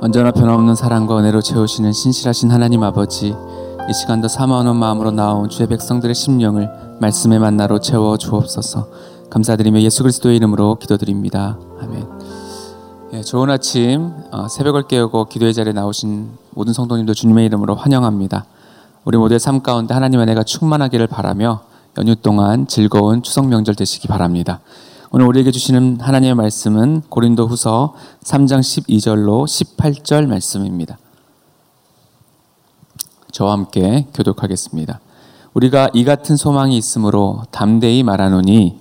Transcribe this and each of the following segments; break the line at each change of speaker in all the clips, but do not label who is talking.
언제나 변함없는 사랑과 은혜로 채우시는 신실하신 하나님 아버지 이 시간도 사모하는 마음으로 나온 주의 백성들의 심령을 말씀의 만나로 채워 주옵소서. 감사드리며 예수 그리스도의 이름으로 기도드립니다. 아멘. 예, 좋은 아침 어, 새벽을 깨우고 기도의 자리에 나오신 모든 성도님도 주님의 이름으로 환영합니다. 우리 모두의 삶 가운데 하나님의 은혜가 충만하기를 바라며 연휴 동안 즐거운 추석 명절 되시기 바랍니다 오늘 우리에게 주시는 하나님의 말씀은 고린도 후서 3장 12절로 18절 말씀입니다. 저와 함께 교독하겠습니다. 우리가 이 같은 소망이 있으므로 담대히 말하노니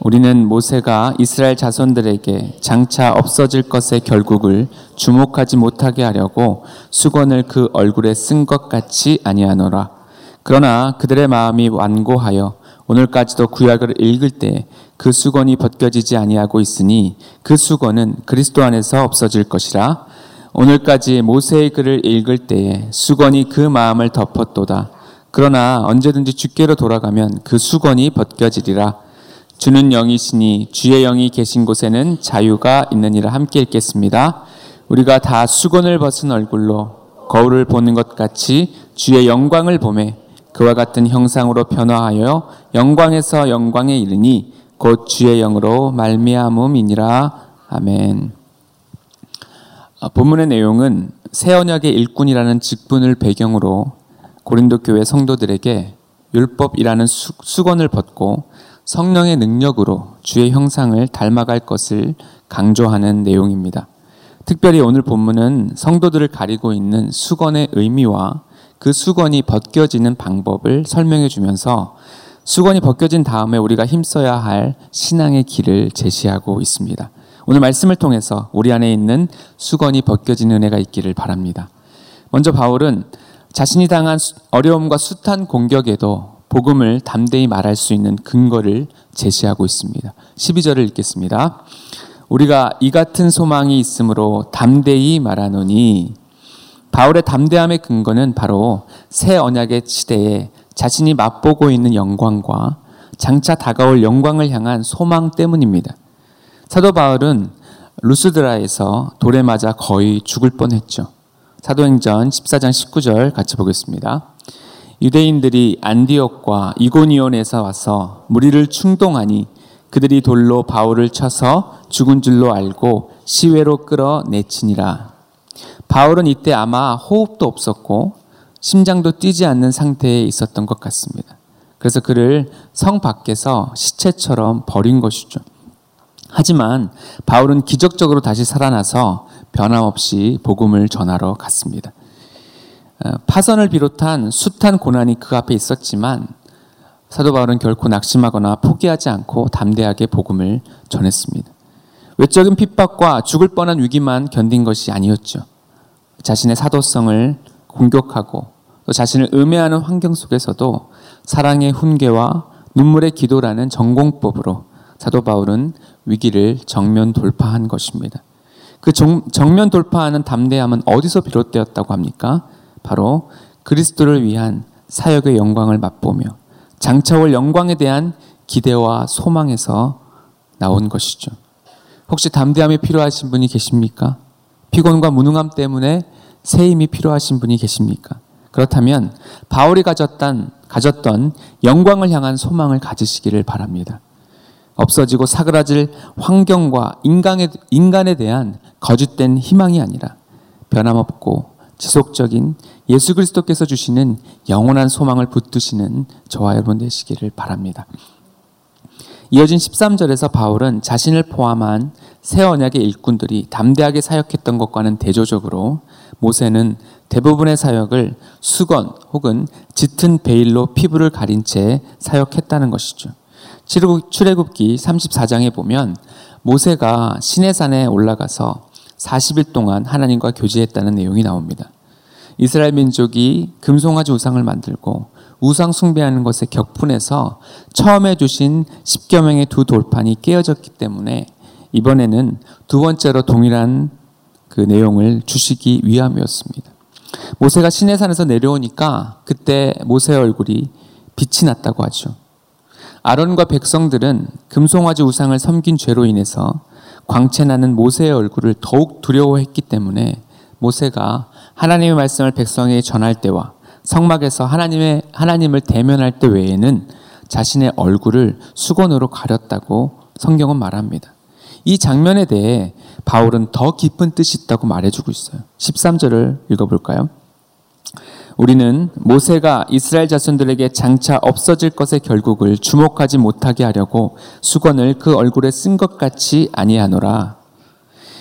우리는 모세가 이스라엘 자손들에게 장차 없어질 것의 결국을 주목하지 못하게 하려고 수건을 그 얼굴에 쓴 것 같이 아니하노라. 그러나 그들의 마음이 완고하여 오늘까지도 구약을 읽을 때 그 수건이 벗겨지지 아니하고 있으니 그 수건은 그리스도 안에서 없어질 것이라 오늘까지 모세의 글을 읽을 때에 수건이 그 마음을 덮었도다. 그러나 언제든지 주께로 돌아가면 그 수건이 벗겨지리라. 주는 영이시니 주의 영이 계신 곳에는 자유가 있느니라 함께 읽겠습니다. 우리가 다 수건을 벗은 얼굴로 거울을 보는 것 같이 주의 영광을 보매 그와 같은 형상으로 변화하여 영광에서 영광에 이르니 곧 주의 영으로 말미암음이니라 아멘. 아, 본문의 내용은 새 언약의 일꾼이라는 직분을 배경으로 고린도 교회 성도들에게 율법이라는 수, 수건을 벗고 성령의 능력으로 주의 형상을 닮아갈 것을 강조하는 내용입니다. 특별히 오늘 본문은 성도들을 가리고 있는 수건의 의미와 그 수건이 벗겨지는 방법을 설명해 주면서 수건이 벗겨진 다음에 우리가 힘써야 할 신앙의 길을 제시하고 있습니다. 오늘 말씀을 통해서 우리 안에 있는 수건이 벗겨지는 은혜가 있기를 바랍니다. 먼저 바울은 자신이 당한 어려움과 숱한 공격에도 복음을 담대히 말할 수 있는 근거를 제시하고 있습니다. 12절을 읽겠습니다. 우리가 이 같은 소망이 있으므로 담대히 말하노니 바울의 담대함의 근거는 바로 새 언약의 시대에 자신이 맛보고 있는 영광과 장차 다가올 영광을 향한 소망 때문입니다. 사도 바울은 루스드라에서 돌에 맞아 거의 죽을 뻔했죠. 사도행전 14장 19절 같이 보겠습니다. 유대인들이 안디옥과 이고니온에서 와서 무리를 충동하니 그들이 돌로 바울을 쳐서 죽은 줄로 알고 시외로 끌어내치니라. 바울은 이때 아마 호흡도 없었고 심장도 뛰지 않는 상태에 있었던 것 같습니다. 그래서 그를 성 밖에서 시체처럼 버린 것이죠. 하지만 바울은 기적적으로 다시 살아나서 변함없이 복음을 전하러 갔습니다. 어, 파선을 비롯한 숱한 고난이 그 앞에 있었지만 사도 바울은 결코 낙심하거나 포기하지 않고 담대하게 복음을 전했습니다. 외적인 핍박과 죽을 뻔한 위기만 견딘 것이 아니었죠. 자신의 사도성을 공격하고 또 자신을 음해하는 환경 속에서도 사랑의 훈계와 눈물의 기도라는 전공법으로 사도 바울은 위기를 정면 돌파한 것입니다. 그 정, 면 돌파하는 담대함은 어디서 비롯되었다고 합니까? 바로 그리스도를 위한 사역의 영광을 맛보며 장차올 영광에 대한 기대와 소망에서 나온 것이죠. 혹시 담대함이 필요하신 분이 계십니까? 피곤과 무능함 때문에 새 힘이 필요하신 분이 계십니까? 그렇다면 바울이 가졌던, 가졌던 영광을 향한 소망을 가지시기를 바랍니다. 없어지고 사그라질 환경과 인간에, 인간에 대한 거짓된 희망이 아니라 변함없고 지속적인 예수 그리스도께서 주시는 영원한 소망을 붙드시는 저와 여러분 되시기를 바랍니다. 이어진 13절에서 바울은 자신을 포함한 새 언약의 일꾼들이 담대하게 사역했던 것과는 대조적으로 모세는 대부분의 사역을 수건 혹은 짙은 베일로 피부를 가린 채 사역했다는 것이죠. 출애굽기 34장에 보면 모세가 시내산에 올라가서 40일 동안 하나님과 교제했다는 내용이 나옵니다. 이스라엘 민족이 금송아지 우상을 만들고 우상 숭배하는 것에 격분해서 처음에 주신 십계명의 두 돌판이 깨어졌기 때문에 이번에는 두 번째로 동일한 그 내용을 주시기 위함이었습니다. 모세가 시내산에서 내려오니까 그때 모세의 얼굴이 빛이 났다고 하죠. 아론과 백성들은 금송아지 우상을 섬긴 죄로 인해서 광채나는 모세의 얼굴을 더욱 두려워했기 때문에 모세가 하나님의 말씀을 백성에게 전할 때와 성막에서 하나님의 하나님을 대면할 때 외에는 자신의 얼굴을 수건으로 가렸다고 성경은 말합니다. 이 장면에 대해 바울은 더 깊은 뜻이 있다고 말해주고 있어요. 13절을 읽어볼까요? 우리는 모세가 이스라엘 자손들에게 장차 없어질 것의 결국을 주목하지 못하게 하려고 수건을 그 얼굴에 쓴 것 같이 아니하노라.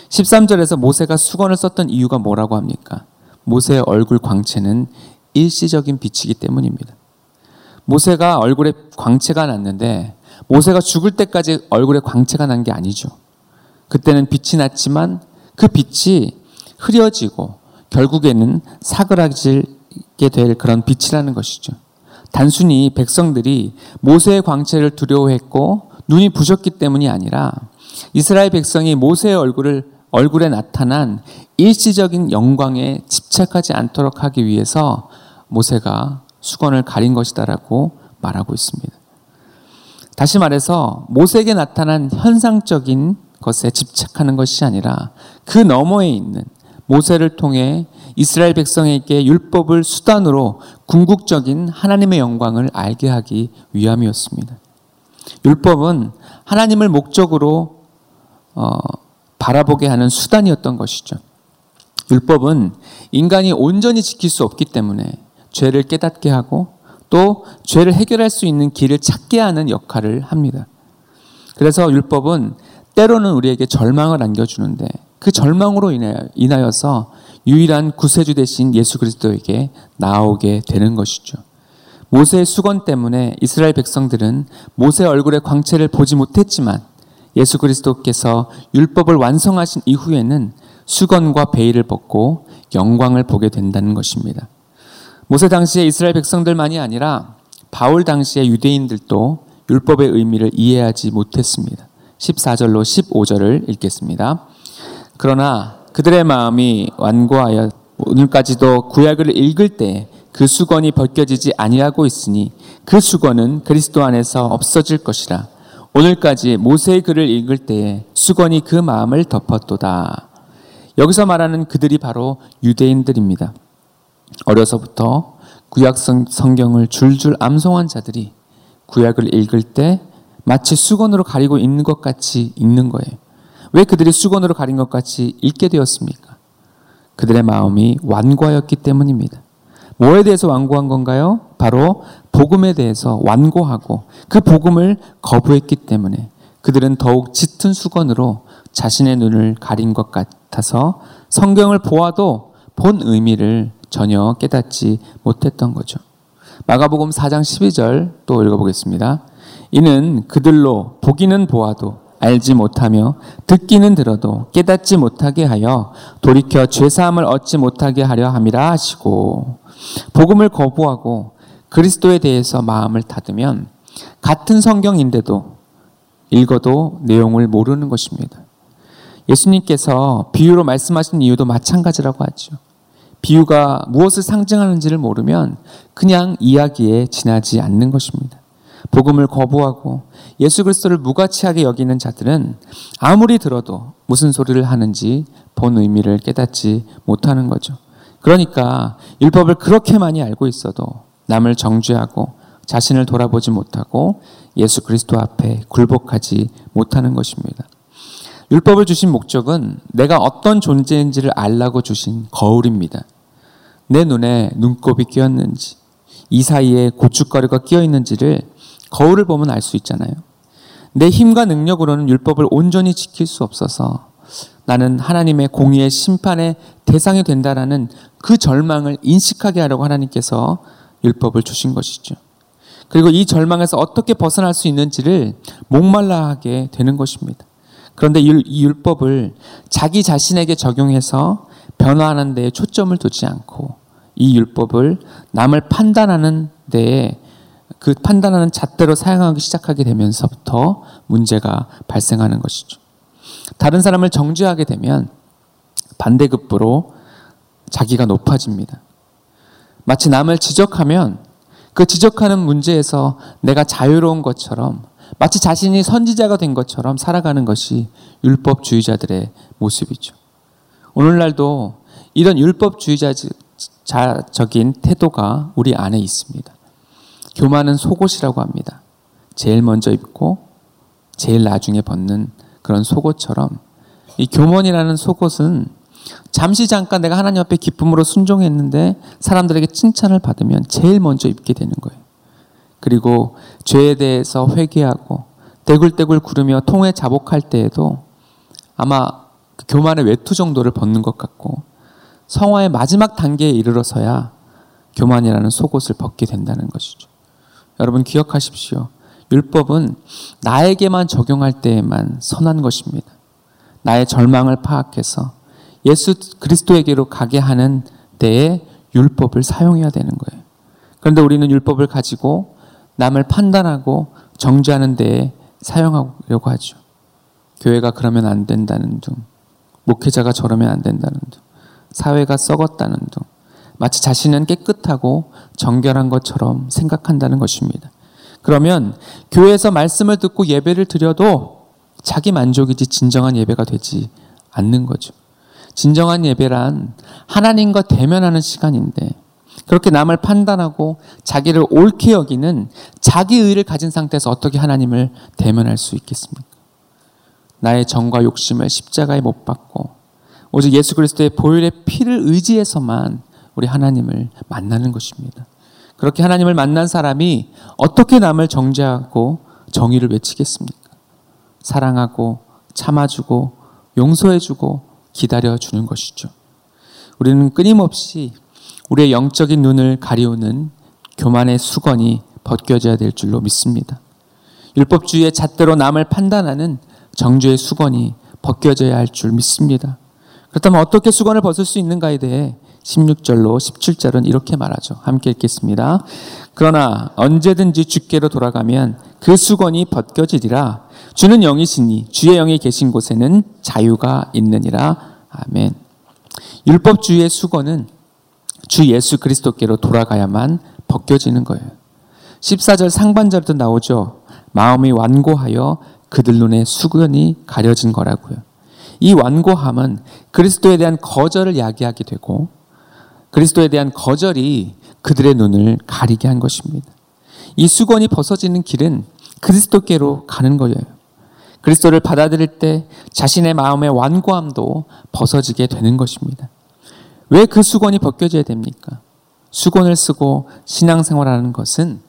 13절에서 모세가 수건을 썼던 이유가 뭐라고 합니까? 모세의 얼굴 광채는 일시적인 빛이기 때문입니다. 모세가 얼굴에 광채가 났는데 모세가 죽을 때까지 얼굴에 광채가 난 게 아니죠. 그때는 빛이 났지만 그 빛이 흐려지고 결국에는 사그라지게 될 그런 빛이라는 것이죠. 단순히 백성들이 모세의 광채를 두려워했고 눈이 부셨기 때문이 아니라 이스라엘 백성이 모세의 얼굴을 얼굴에 나타난 일시적인 영광에 집착하지 않도록 하기 위해서 모세가 수건을 가린 것이다라고 말하고 있습니다. 다시 말해서 모세에게 나타난 현상적인 것에 집착하는 것이 아니라 그 너머에 있는 모세를 통해 이스라엘 백성에게 율법을 수단으로 궁극적인 하나님의 영광을 알게 하기 위함이었습니다. 율법은 하나님을 목적으로 어, 바라보게 하는 수단이었던 것이죠. 율법은 인간이 온전히 지킬 수 없기 때문에 죄를 깨닫게 하고 또 죄를 해결할 수 있는 길을 찾게 하는 역할을 합니다. 그래서 율법은 때로는 우리에게 절망을 안겨주는데 그 절망으로 인하여 서 유일한 구세주 대신 예수 그리스도에게 나오게 되는 것이죠. 모세의 수건 때문에 이스라엘 백성들은 모세 얼굴의 광채를 보지 못했지만 예수 그리스도께서 율법을 완성하신 이후에는 수건과 베일을 벗고 영광을 보게 된다는 것입니다. 모세 당시의 이스라엘 백성들만이 아니라 바울 당시의 유대인들도 율법의 의미를 이해하지 못했습니다. 14절로 15절을 읽겠습니다. 그러나 그들의 마음이 완고하여 오늘까지도 구약을 읽을 때 그 수건이 벗겨지지 아니하고 있으니 그 수건은 그리스도 안에서 없어질 것이라. 오늘까지 모세의 글을 읽을 때에 수건이 그 마음을 덮었도다. 여기서 말하는 그들이 바로 유대인들입니다. 어려서부터 구약 성경을 줄줄 암송한 자들이 구약을 읽을 때 마치 수건으로 가리고 있는 것 같이 읽는 거예요. 왜 그들이 수건으로 가린 것 같이 읽게 되었습니까? 그들의 마음이 완고하였기 때문입니다. 뭐에 대해서 완고한 건가요? 바로 복음에 대해서 완고하고 그 복음을 거부했기 때문에 그들은 더욱 짙은 수건으로 자신의 눈을 가린 것 같아서 성경을 보아도 본 의미를 전혀 깨닫지 못했던 거죠. 마가복음 4장 12절 또 읽어보겠습니다. 이는 그들로 보기는 보아도 알지 못하며 듣기는 들어도 깨닫지 못하게 하여 돌이켜 죄사함을 얻지 못하게 하려 함이라 하시고 복음을 거부하고 그리스도에 대해서 마음을 닫으면 같은 성경인데도 읽어도 내용을 모르는 것입니다. 예수님께서 비유로 말씀하신 이유도 마찬가지라고 하죠. 비유가 무엇을 상징하는지를 모르면 그냥 이야기에 지나지 않는 것입니다. 복음을 거부하고 예수 그리스도를 무가치하게 여기는 자들은 아무리 들어도 무슨 소리를 하는지 본 의미를 깨닫지 못하는 거죠. 그러니까 율법을 그렇게 많이 알고 있어도 남을 정죄하고 자신을 돌아보지 못하고 예수 그리스도 앞에 굴복하지 못하는 것입니다. 율법을 주신 목적은 내가 어떤 존재인지를 알라고 주신 거울입니다. 내 눈에 눈곱이 끼었는지, 이 사이에 고춧가루가 끼어 있는지를 거울을 보면 알 수 있잖아요. 내 힘과 능력으로는 율법을 온전히 지킬 수 없어서 나는 하나님의 공의의 심판의 대상이 된다라는 그 절망을 인식하게 하려고 하나님께서 율법을 주신 것이죠. 그리고 이 절망에서 어떻게 벗어날 수 있는지를 목말라 하게 되는 것입니다. 그런데 이 율법을 자기 자신에게 적용해서 변화하는 데에 초점을 두지 않고 이 율법을 남을 판단하는 데에 그 판단하는 잣대로 사용하기 시작하게 되면서부터 문제가 발생하는 것이죠. 다른 사람을 정죄하게 되면 반대급부로 자기가 높아집니다. 마치 남을 지적하면 그 지적하는 문제에서 내가 자유로운 것처럼 마치 자신이 선지자가 된 것처럼 살아가는 것이 율법주의자들의 모습이죠. 오늘날도 이런 율법주의자적인 태도가 우리 안에 있습니다. 교만은 속옷이라고 합니다. 제일 먼저 입고 제일 나중에 벗는 그런 속옷처럼 이 교만이라는 속옷은 잠시 잠깐 내가 하나님 앞에 기쁨으로 순종했는데 사람들에게 칭찬을 받으면 제일 먼저 입게 되는 거예요. 그리고 죄에 대해서 회개하고 떼굴떼굴 구르며 통에 자복할 때에도 아마 그 교만의 외투 정도를 벗는 것 같고 성화의 마지막 단계에 이르러서야 교만이라는 속옷을 벗게 된다는 것이죠. 여러분 기억하십시오. 율법은 나에게만 적용할 때에만 선한 것입니다. 나의 절망을 파악해서 예수 그리스도에게로 가게 하는 때에 율법을 사용해야 되는 거예요. 그런데 우리는 율법을 가지고 남을 판단하고 정죄하는 데에 사용하려고 하죠. 교회가 그러면 안 된다는 둥, 목회자가 저러면 안 된다는 둥, 사회가 썩었다는 둥, 마치 자신은 깨끗하고 정결한 것처럼 생각한다는 것입니다. 그러면 교회에서 말씀을 듣고 예배를 드려도 자기 만족이지 진정한 예배가 되지 않는 거죠. 진정한 예배란 하나님과 대면하는 시간인데 그렇게 남을 판단하고 자기를 옳게 여기는 자기 의를 가진 상태에서 어떻게 하나님을 대면할 수 있겠습니까? 나의 정과 욕심을 십자가에 못 박고 오직 예수 그리스도의 보혈의 피를 의지해서만 우리 하나님을 만나는 것입니다. 그렇게 하나님을 만난 사람이 어떻게 남을 정죄하고 정의를 외치겠습니까? 사랑하고 참아주고 용서해주고 기다려주는 것이죠. 우리는 끊임없이 우리의 영적인 눈을 가리우는 교만의 수건이 벗겨져야 될 줄로 믿습니다. 율법주의의 잣대로 남을 판단하는 정죄의 수건이 벗겨져야 할 줄 믿습니다. 그렇다면 어떻게 수건을 벗을 수 있는가에 대해 16절로 17절은 이렇게 말하죠. 함께 읽겠습니다. 그러나 언제든지 주께로 돌아가면 그 수건이 벗겨지리라. 주는 영이시니 주의 영이 계신 곳에는 자유가 있느니라. 아멘. 율법주의의 수건은 주 예수 그리스도께로 돌아가야만 벗겨지는 거예요. 14절 상반절도 나오죠. 마음이 완고하여 그들 눈에 수건이 가려진 거라고요. 이 완고함은 그리스도에 대한 거절을 야기하게 되고 그리스도에 대한 거절이 그들의 눈을 가리게 한 것입니다. 이 수건이 벗어지는 길은 그리스도께로 가는 거예요. 그리스도를 받아들일 때 자신의 마음의 완고함도 벗어지게 되는 것입니다. 왜 그 수건이 벗겨져야 됩니까? 수건을 쓰고 신앙생활하는 것은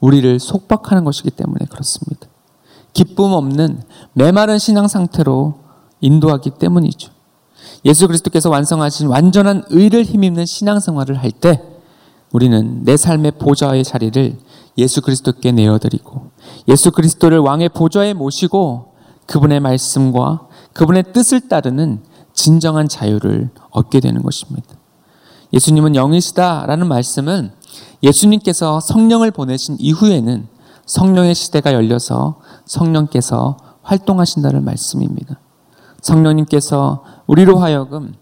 우리를 속박하는 것이기 때문에 그렇습니다. 기쁨 없는 메마른 신앙 상태로 인도하기 때문이죠. 예수 그리스도께서 완성하신 완전한 의를 힘입는 신앙생활을 할 때 우리는 내 삶의 보좌의 자리를 예수 그리스도께 내어드리고 예수 그리스도를 왕의 보좌에 모시고 그분의 말씀과 그분의 뜻을 따르는 진정한 자유를 얻게 되는 것입니다. 예수님은 영이시다라는 말씀은 예수님께서 성령을 보내신 이후에는 성령의 시대가 열려서 성령께서 활동하신다는 말씀입니다. 성령님께서 우리로 하여금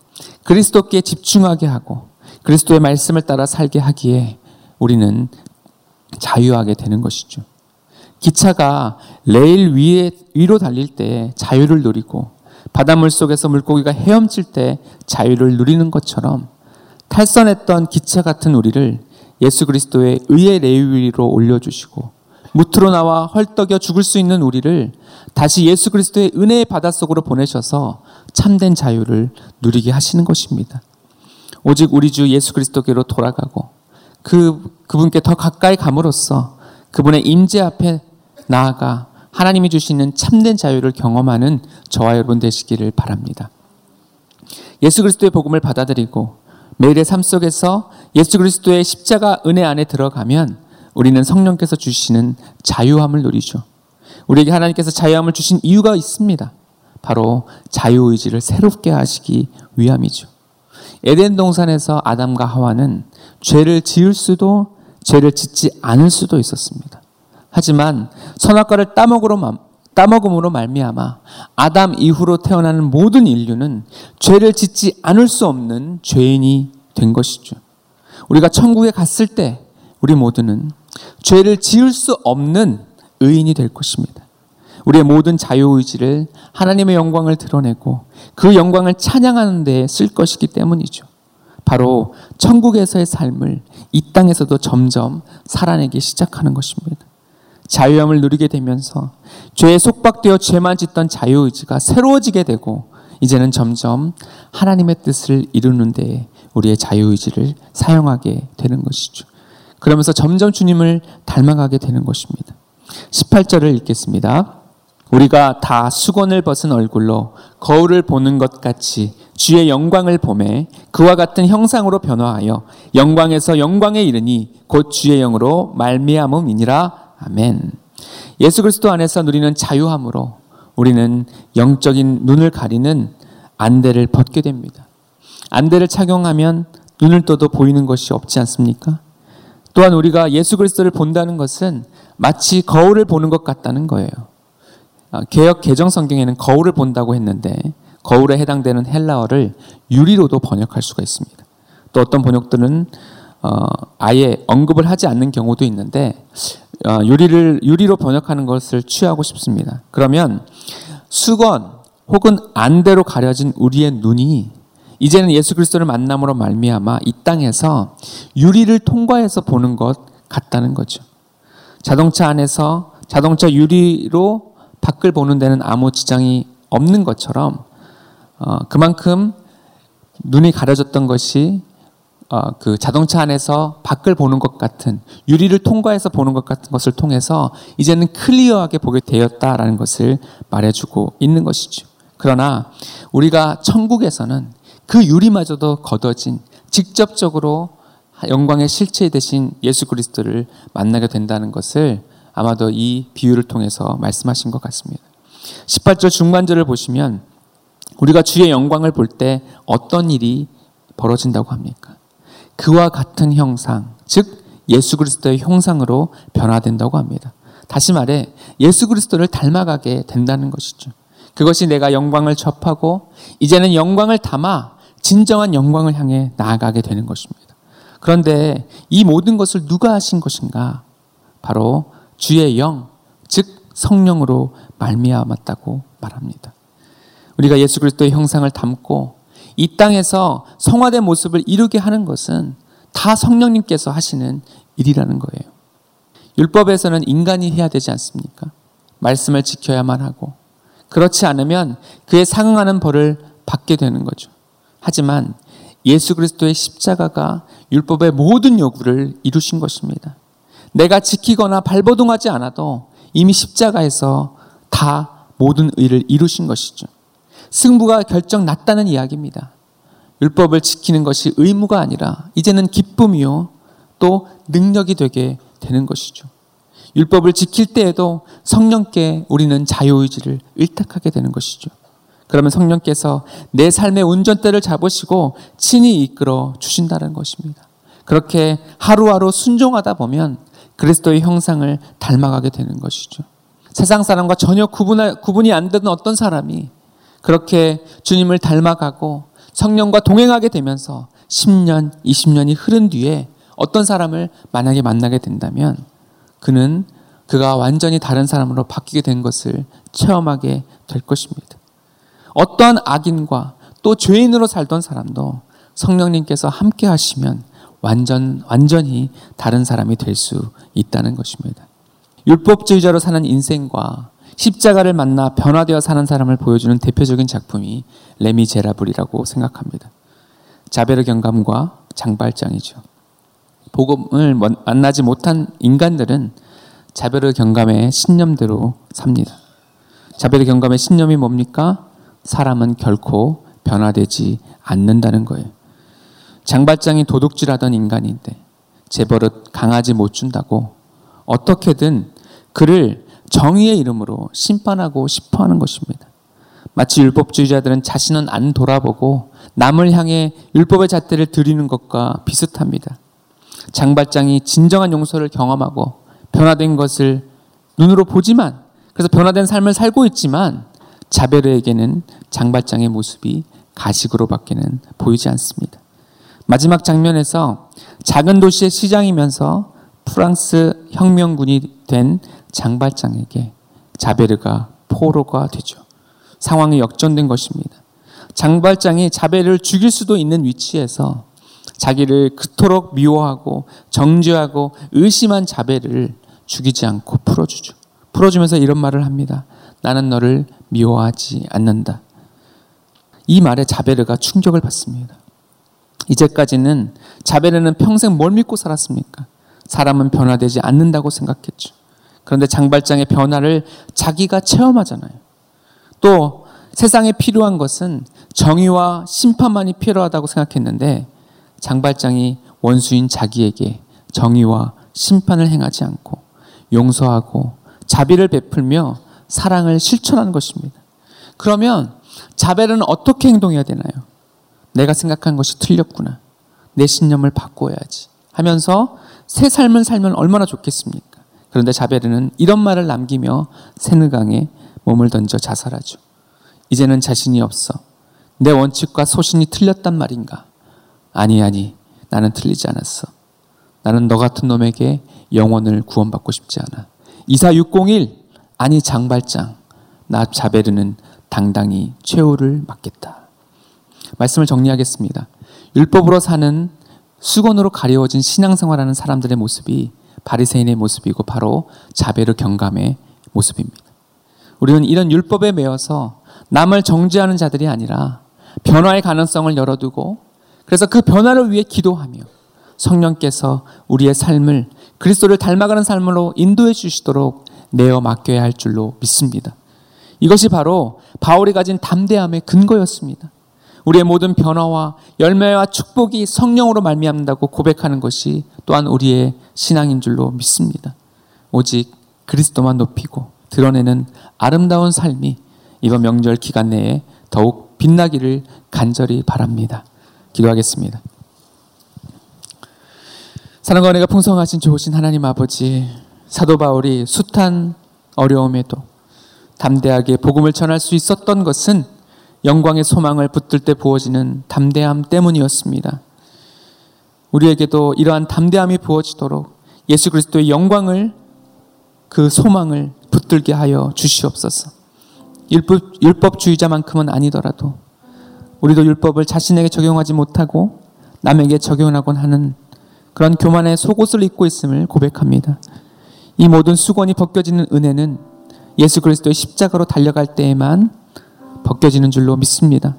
그리스도께 집중하게 하고 그리스도의 말씀을 따라 살게 하기에 우리는 자유하게 되는 것이죠. 기차가 레일 위에 위로 달릴 때 자유를 누리고 바닷물 속에서 물고기가 헤엄칠 때 자유를 누리는 것처럼 탈선했던 기차 같은 우리를 예수 그리스도의 의의 레일 위로 올려주시고 무트로 나와 헐떡여 죽을 수 있는 우리를 다시 예수 그리스도의 은혜의 바닷속으로 보내셔서 참된 자유를 누리게 하시는 것입니다. 오직 우리 주 예수 그리스도께로 돌아가고 그 그분께 더 가까이 감으로써 그분의 임재 앞에 나아가 하나님이 주시는 참된 자유를 경험하는 저와 여러분 되시기를 바랍니다. 예수 그리스도의 복음을 받아들이고 매일의 삶 속에서 예수 그리스도의 십자가 은혜 안에 들어가면 우리는 성령께서 주시는 자유함을 누리죠. 우리에게 하나님께서 자유함을 주신 이유가 있습니다. 바로 자유의지를 새롭게 하시기 위함이죠. 에덴 동산에서 아담과 하와는 죄를 지을 수도 죄를 짓지 않을 수도 있었습니다. 하지만 선악과를 따먹으로 따먹음으로 말미암아 아담 이후로 태어나는 모든 인류는 죄를 짓지 않을 수 없는 죄인이 된 것이죠. 우리가 천국에 갔을 때 우리 모두는 죄를 지을 수 없는 의인이 될 것입니다. 우리의 모든 자유의지를 하나님의 영광을 드러내고 그 영광을 찬양하는 데쓸 것이기 때문이죠. 바로 천국에서의 삶을 이 땅에서도 점점 살아내기 시작하는 것입니다. 자유함을 누리게 되면서 죄에 속박되어 죄만 짓던 자유의지가 새로워지게 되고 이제는 점점 하나님의 뜻을 이루는 데 우리의 자유의지를 사용하게 되는 것이죠. 그러면서 점점 주님을 닮아가게 되는 것입니다. 18절을 읽겠습니다. 우리가 다 수건을 벗은 얼굴로 거울을 보는 것 같이 주의 영광을 보매 그와 같은 형상으로 변화하여 영광에서 영광에 이르니 곧 주의 영으로 말미암음이니라 아멘. 예수 그리스도 안에서 누리는 자유함으로 우리는 영적인 눈을 가리는 안대를 벗게 됩니다. 안대를 착용하면 눈을 떠도 보이는 것이 없지 않습니까? 또한 우리가 예수 그리스도를 본다는 것은 마치 거울을 보는 것 같다는 거예요. 아, 개혁 개정 성경에는 거울을 본다고 했는데 거울에 해당되는 헬라어를 유리로도 번역할 수가 있습니다. 또 어떤 번역들은 어, 아예 언급을 하지 않는 경우도 있는데 어, 유리를 유리로 번역하는 것을 취하고 싶습니다. 그러면 수건 혹은 안대로 가려진 우리의 눈이 이제는 예수 그리스도를 만남으로 말미암아 이 땅에서 유리를 통과해서 보는 것 같다는 거죠. 자동차 안에서 자동차 유리로 밖을 보는 데는 아무 지장이 없는 것처럼 어, 그만큼 눈이 가려졌던 것이 어, 그 자동차 안에서 밖을 보는 것 같은 유리를 통과해서 보는 것 같은 것을 통해서 이제는 클리어하게 보게 되었다라는 것을 말해주고 있는 것이죠. 그러나 우리가 천국에서는 그 유리마저도 걷어진 직접적으로 영광의 실체 대신 예수 그리스도를 만나게 된다는 것을 아마도 이 비유를 통해서 말씀하신 것 같습니다. 18절 중간절을 보시면 우리가 주의 영광을 볼 때 어떤 일이 벌어진다고 합니까? 그와 같은 형상, 즉 예수 그리스도의 형상으로 변화된다고 합니다. 다시 말해 예수 그리스도를 닮아가게 된다는 것이죠. 그것이 내가 영광을 접하고 이제는 영광을 담아 진정한 영광을 향해 나아가게 되는 것입니다. 그런데 이 모든 것을 누가 하신 것인가? 바로 주의 영, 즉 성령으로 말미암았다고 말합니다. 우리가 예수 그리스도의 형상을 담고 이 땅에서 성화된 모습을 이루게 하는 것은 다 성령님께서 하시는 일이라는 거예요. 율법에서는 인간이 해야 되지 않습니까? 말씀을 지켜야만 하고 그렇지 않으면 그에 상응하는 벌을 받게 되는 거죠. 하지만 예수 그리스도의 십자가가 율법의 모든 요구를 이루신 것입니다. 내가 지키거나 발버둥하지 않아도 이미 십자가에서 다 모든 의를 이루신 것이죠. 승부가 결정 났다는 이야기입니다. 율법을 지키는 것이 의무가 아니라 이제는 기쁨이요 또 능력이 되게 되는 것이죠. 율법을 지킬 때에도 성령께 우리는 자유의지를 일탁하게 되는 것이죠. 그러면 성령께서 내 삶의 운전대를 잡으시고 친히 이끌어 주신다는 것입니다. 그렇게 하루하루 순종하다 보면 그리스도의 형상을 닮아가게 되는 것이죠. 세상 사람과 전혀 구분이 안 되는 어떤 사람이 그렇게 주님을 닮아가고 성령과 동행하게 되면서 10년, 20년이 흐른 뒤에 어떤 사람을 만약에 만나게 된다면 그는 그가 완전히 다른 사람으로 바뀌게 된 것을 체험하게 될 것입니다. 어떠한 악인과 또 죄인으로 살던 사람도 성령님께서 함께 하시면 완전, 완전히 다른 사람이 될 수 있다는 것입니다. 율법주의자로 사는 인생과 십자가를 만나 변화되어 사는 사람을 보여주는 대표적인 작품이 레미제라블이라고 생각합니다. 자베르 경감과 장발장이죠. 복음을 만나지 못한 인간들은 자베르 경감의 신념대로 삽니다. 자베르 경감의 신념이 뭡니까? 사람은 결코 변화되지 않는다는 거예요. 장발장이 도둑질하던 인간인데 재벌은 강아지 못 준다고 어떻게든 그를 정의의 이름으로 심판하고 싶어 하는 것입니다. 마치 율법주의자들은 자신은 안 돌아보고 남을 향해 율법의 잣대를 드리는 것과 비슷합니다. 장발장이 진정한 용서를 경험하고 변화된 것을 눈으로 보지만 그래서 변화된 삶을 살고 있지만 자베르에게는 장발장의 모습이 가식으로밖에는 보이지 않습니다. 마지막 장면에서 작은 도시의 시장이면서 프랑스 혁명군이 된 장발장에게 자베르가 포로가 되죠. 상황이 역전된 것입니다. 장발장이 자베르를 죽일 수도 있는 위치에서 자기를 그토록 미워하고 정죄하고 의심한 자베를 죽이지 않고 풀어주죠. 풀어주면서 이런 말을 합니다. 나는 너를 미워하지 않는다. 이 말에 자베르가 충격을 받습니다. 이제까지는 자베르는 평생 뭘 믿고 살았습니까? 사람은 변화되지 않는다고 생각했죠. 그런데 장발장의 변화를 자기가 체험하잖아요. 또 세상에 필요한 것은 정의와 심판만이 필요하다고 생각했는데 장발장이 원수인 자기에게 정의와 심판을 행하지 않고 용서하고 자비를 베풀며 사랑을 실천하는 것입니다. 그러면 자벨은 어떻게 행동해야 되나요? 내가 생각한 것이 틀렸구나. 내 신념을 바꿔야지. 하면서 새 삶을 살면 얼마나 좋겠습니까? 그런데 자베르는 이런 말을 남기며 세느강에 몸을 던져 자살하죠. 이제는 자신이 없어. 내 원칙과 소신이 틀렸단 말인가? 아니, 아니, 나는 틀리지 않았어. 나는 너 같은 놈에게 영혼을 구원받고 싶지 않아. 이사 601, 아니, 장발장. 나 자베르는 당당히 최후를 맞겠다. 말씀을 정리하겠습니다. 율법으로 사는 수건으로 가려워진 신앙생활하는 사람들의 모습이 바리새인의 모습이고 바로 자베르 경감의 모습입니다. 우리는 이런 율법에 매여서 남을 정죄하는 자들이 아니라 변화의 가능성을 열어두고 그래서 그 변화를 위해 기도하며 성령께서 우리의 삶을 그리스도를 닮아가는 삶으로 인도해 주시도록 내어 맡겨야 할 줄로 믿습니다. 이것이 바로 바울이 가진 담대함의 근거였습니다. 우리의 모든 변화와 열매와 축복이 성령으로 말미암는다고 고백하는 것이 또한 우리의 신앙인 줄로 믿습니다. 오직 그리스도만 높이고 드러내는 아름다운 삶이 이번 명절 기간 내에 더욱 빛나기를 간절히 바랍니다. 기도하겠습니다. 사랑과 은혜가 풍성하신 좋으신 하나님 아버지 사도 바울이 숱한 어려움에도 담대하게 복음을 전할 수 있었던 것은 영광의 소망을 붙들 때 부어지는 담대함 때문이었습니다. 우리에게도 이러한 담대함이 부어지도록 예수 그리스도의 영광을 그 소망을 붙들게 하여 주시옵소서. 율법, 율법주의자만큼은 아니더라도 우리도 율법을 자신에게 적용하지 못하고 남에게 적용하곤 하는 그런 교만의 속옷을 입고 있음을 고백합니다. 이 모든 수건이 벗겨지는 은혜는 예수 그리스도의 십자가로 달려갈 때에만 벗겨지는 줄로 믿습니다.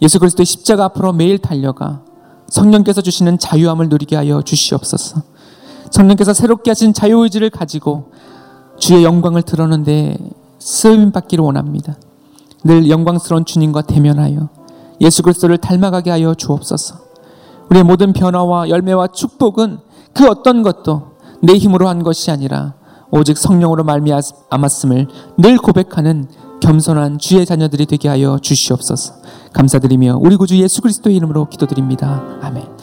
예수 그리스도의 십자가 앞으로 매일 달려가 성령께서 주시는 자유함을 누리게 하여 주시옵소서. 성령께서 새롭게 하신 자유의지를 가지고 주의 영광을 드러는데 쓰임 받기를 원합니다. 늘 영광스러운 주님과 대면하여 예수 그리스도를 닮아가게 하여 주옵소서. 우리의 모든 변화와 열매와 축복은 그 어떤 것도 내 힘으로 한 것이 아니라 오직 성령으로 말미암았음을 늘 고백하는 겸손한 주의 자녀들이 되게 하여 주시옵소서. 감사드리며 우리 구주 예수 그리스도의 이름으로 기도드립니다. 아멘.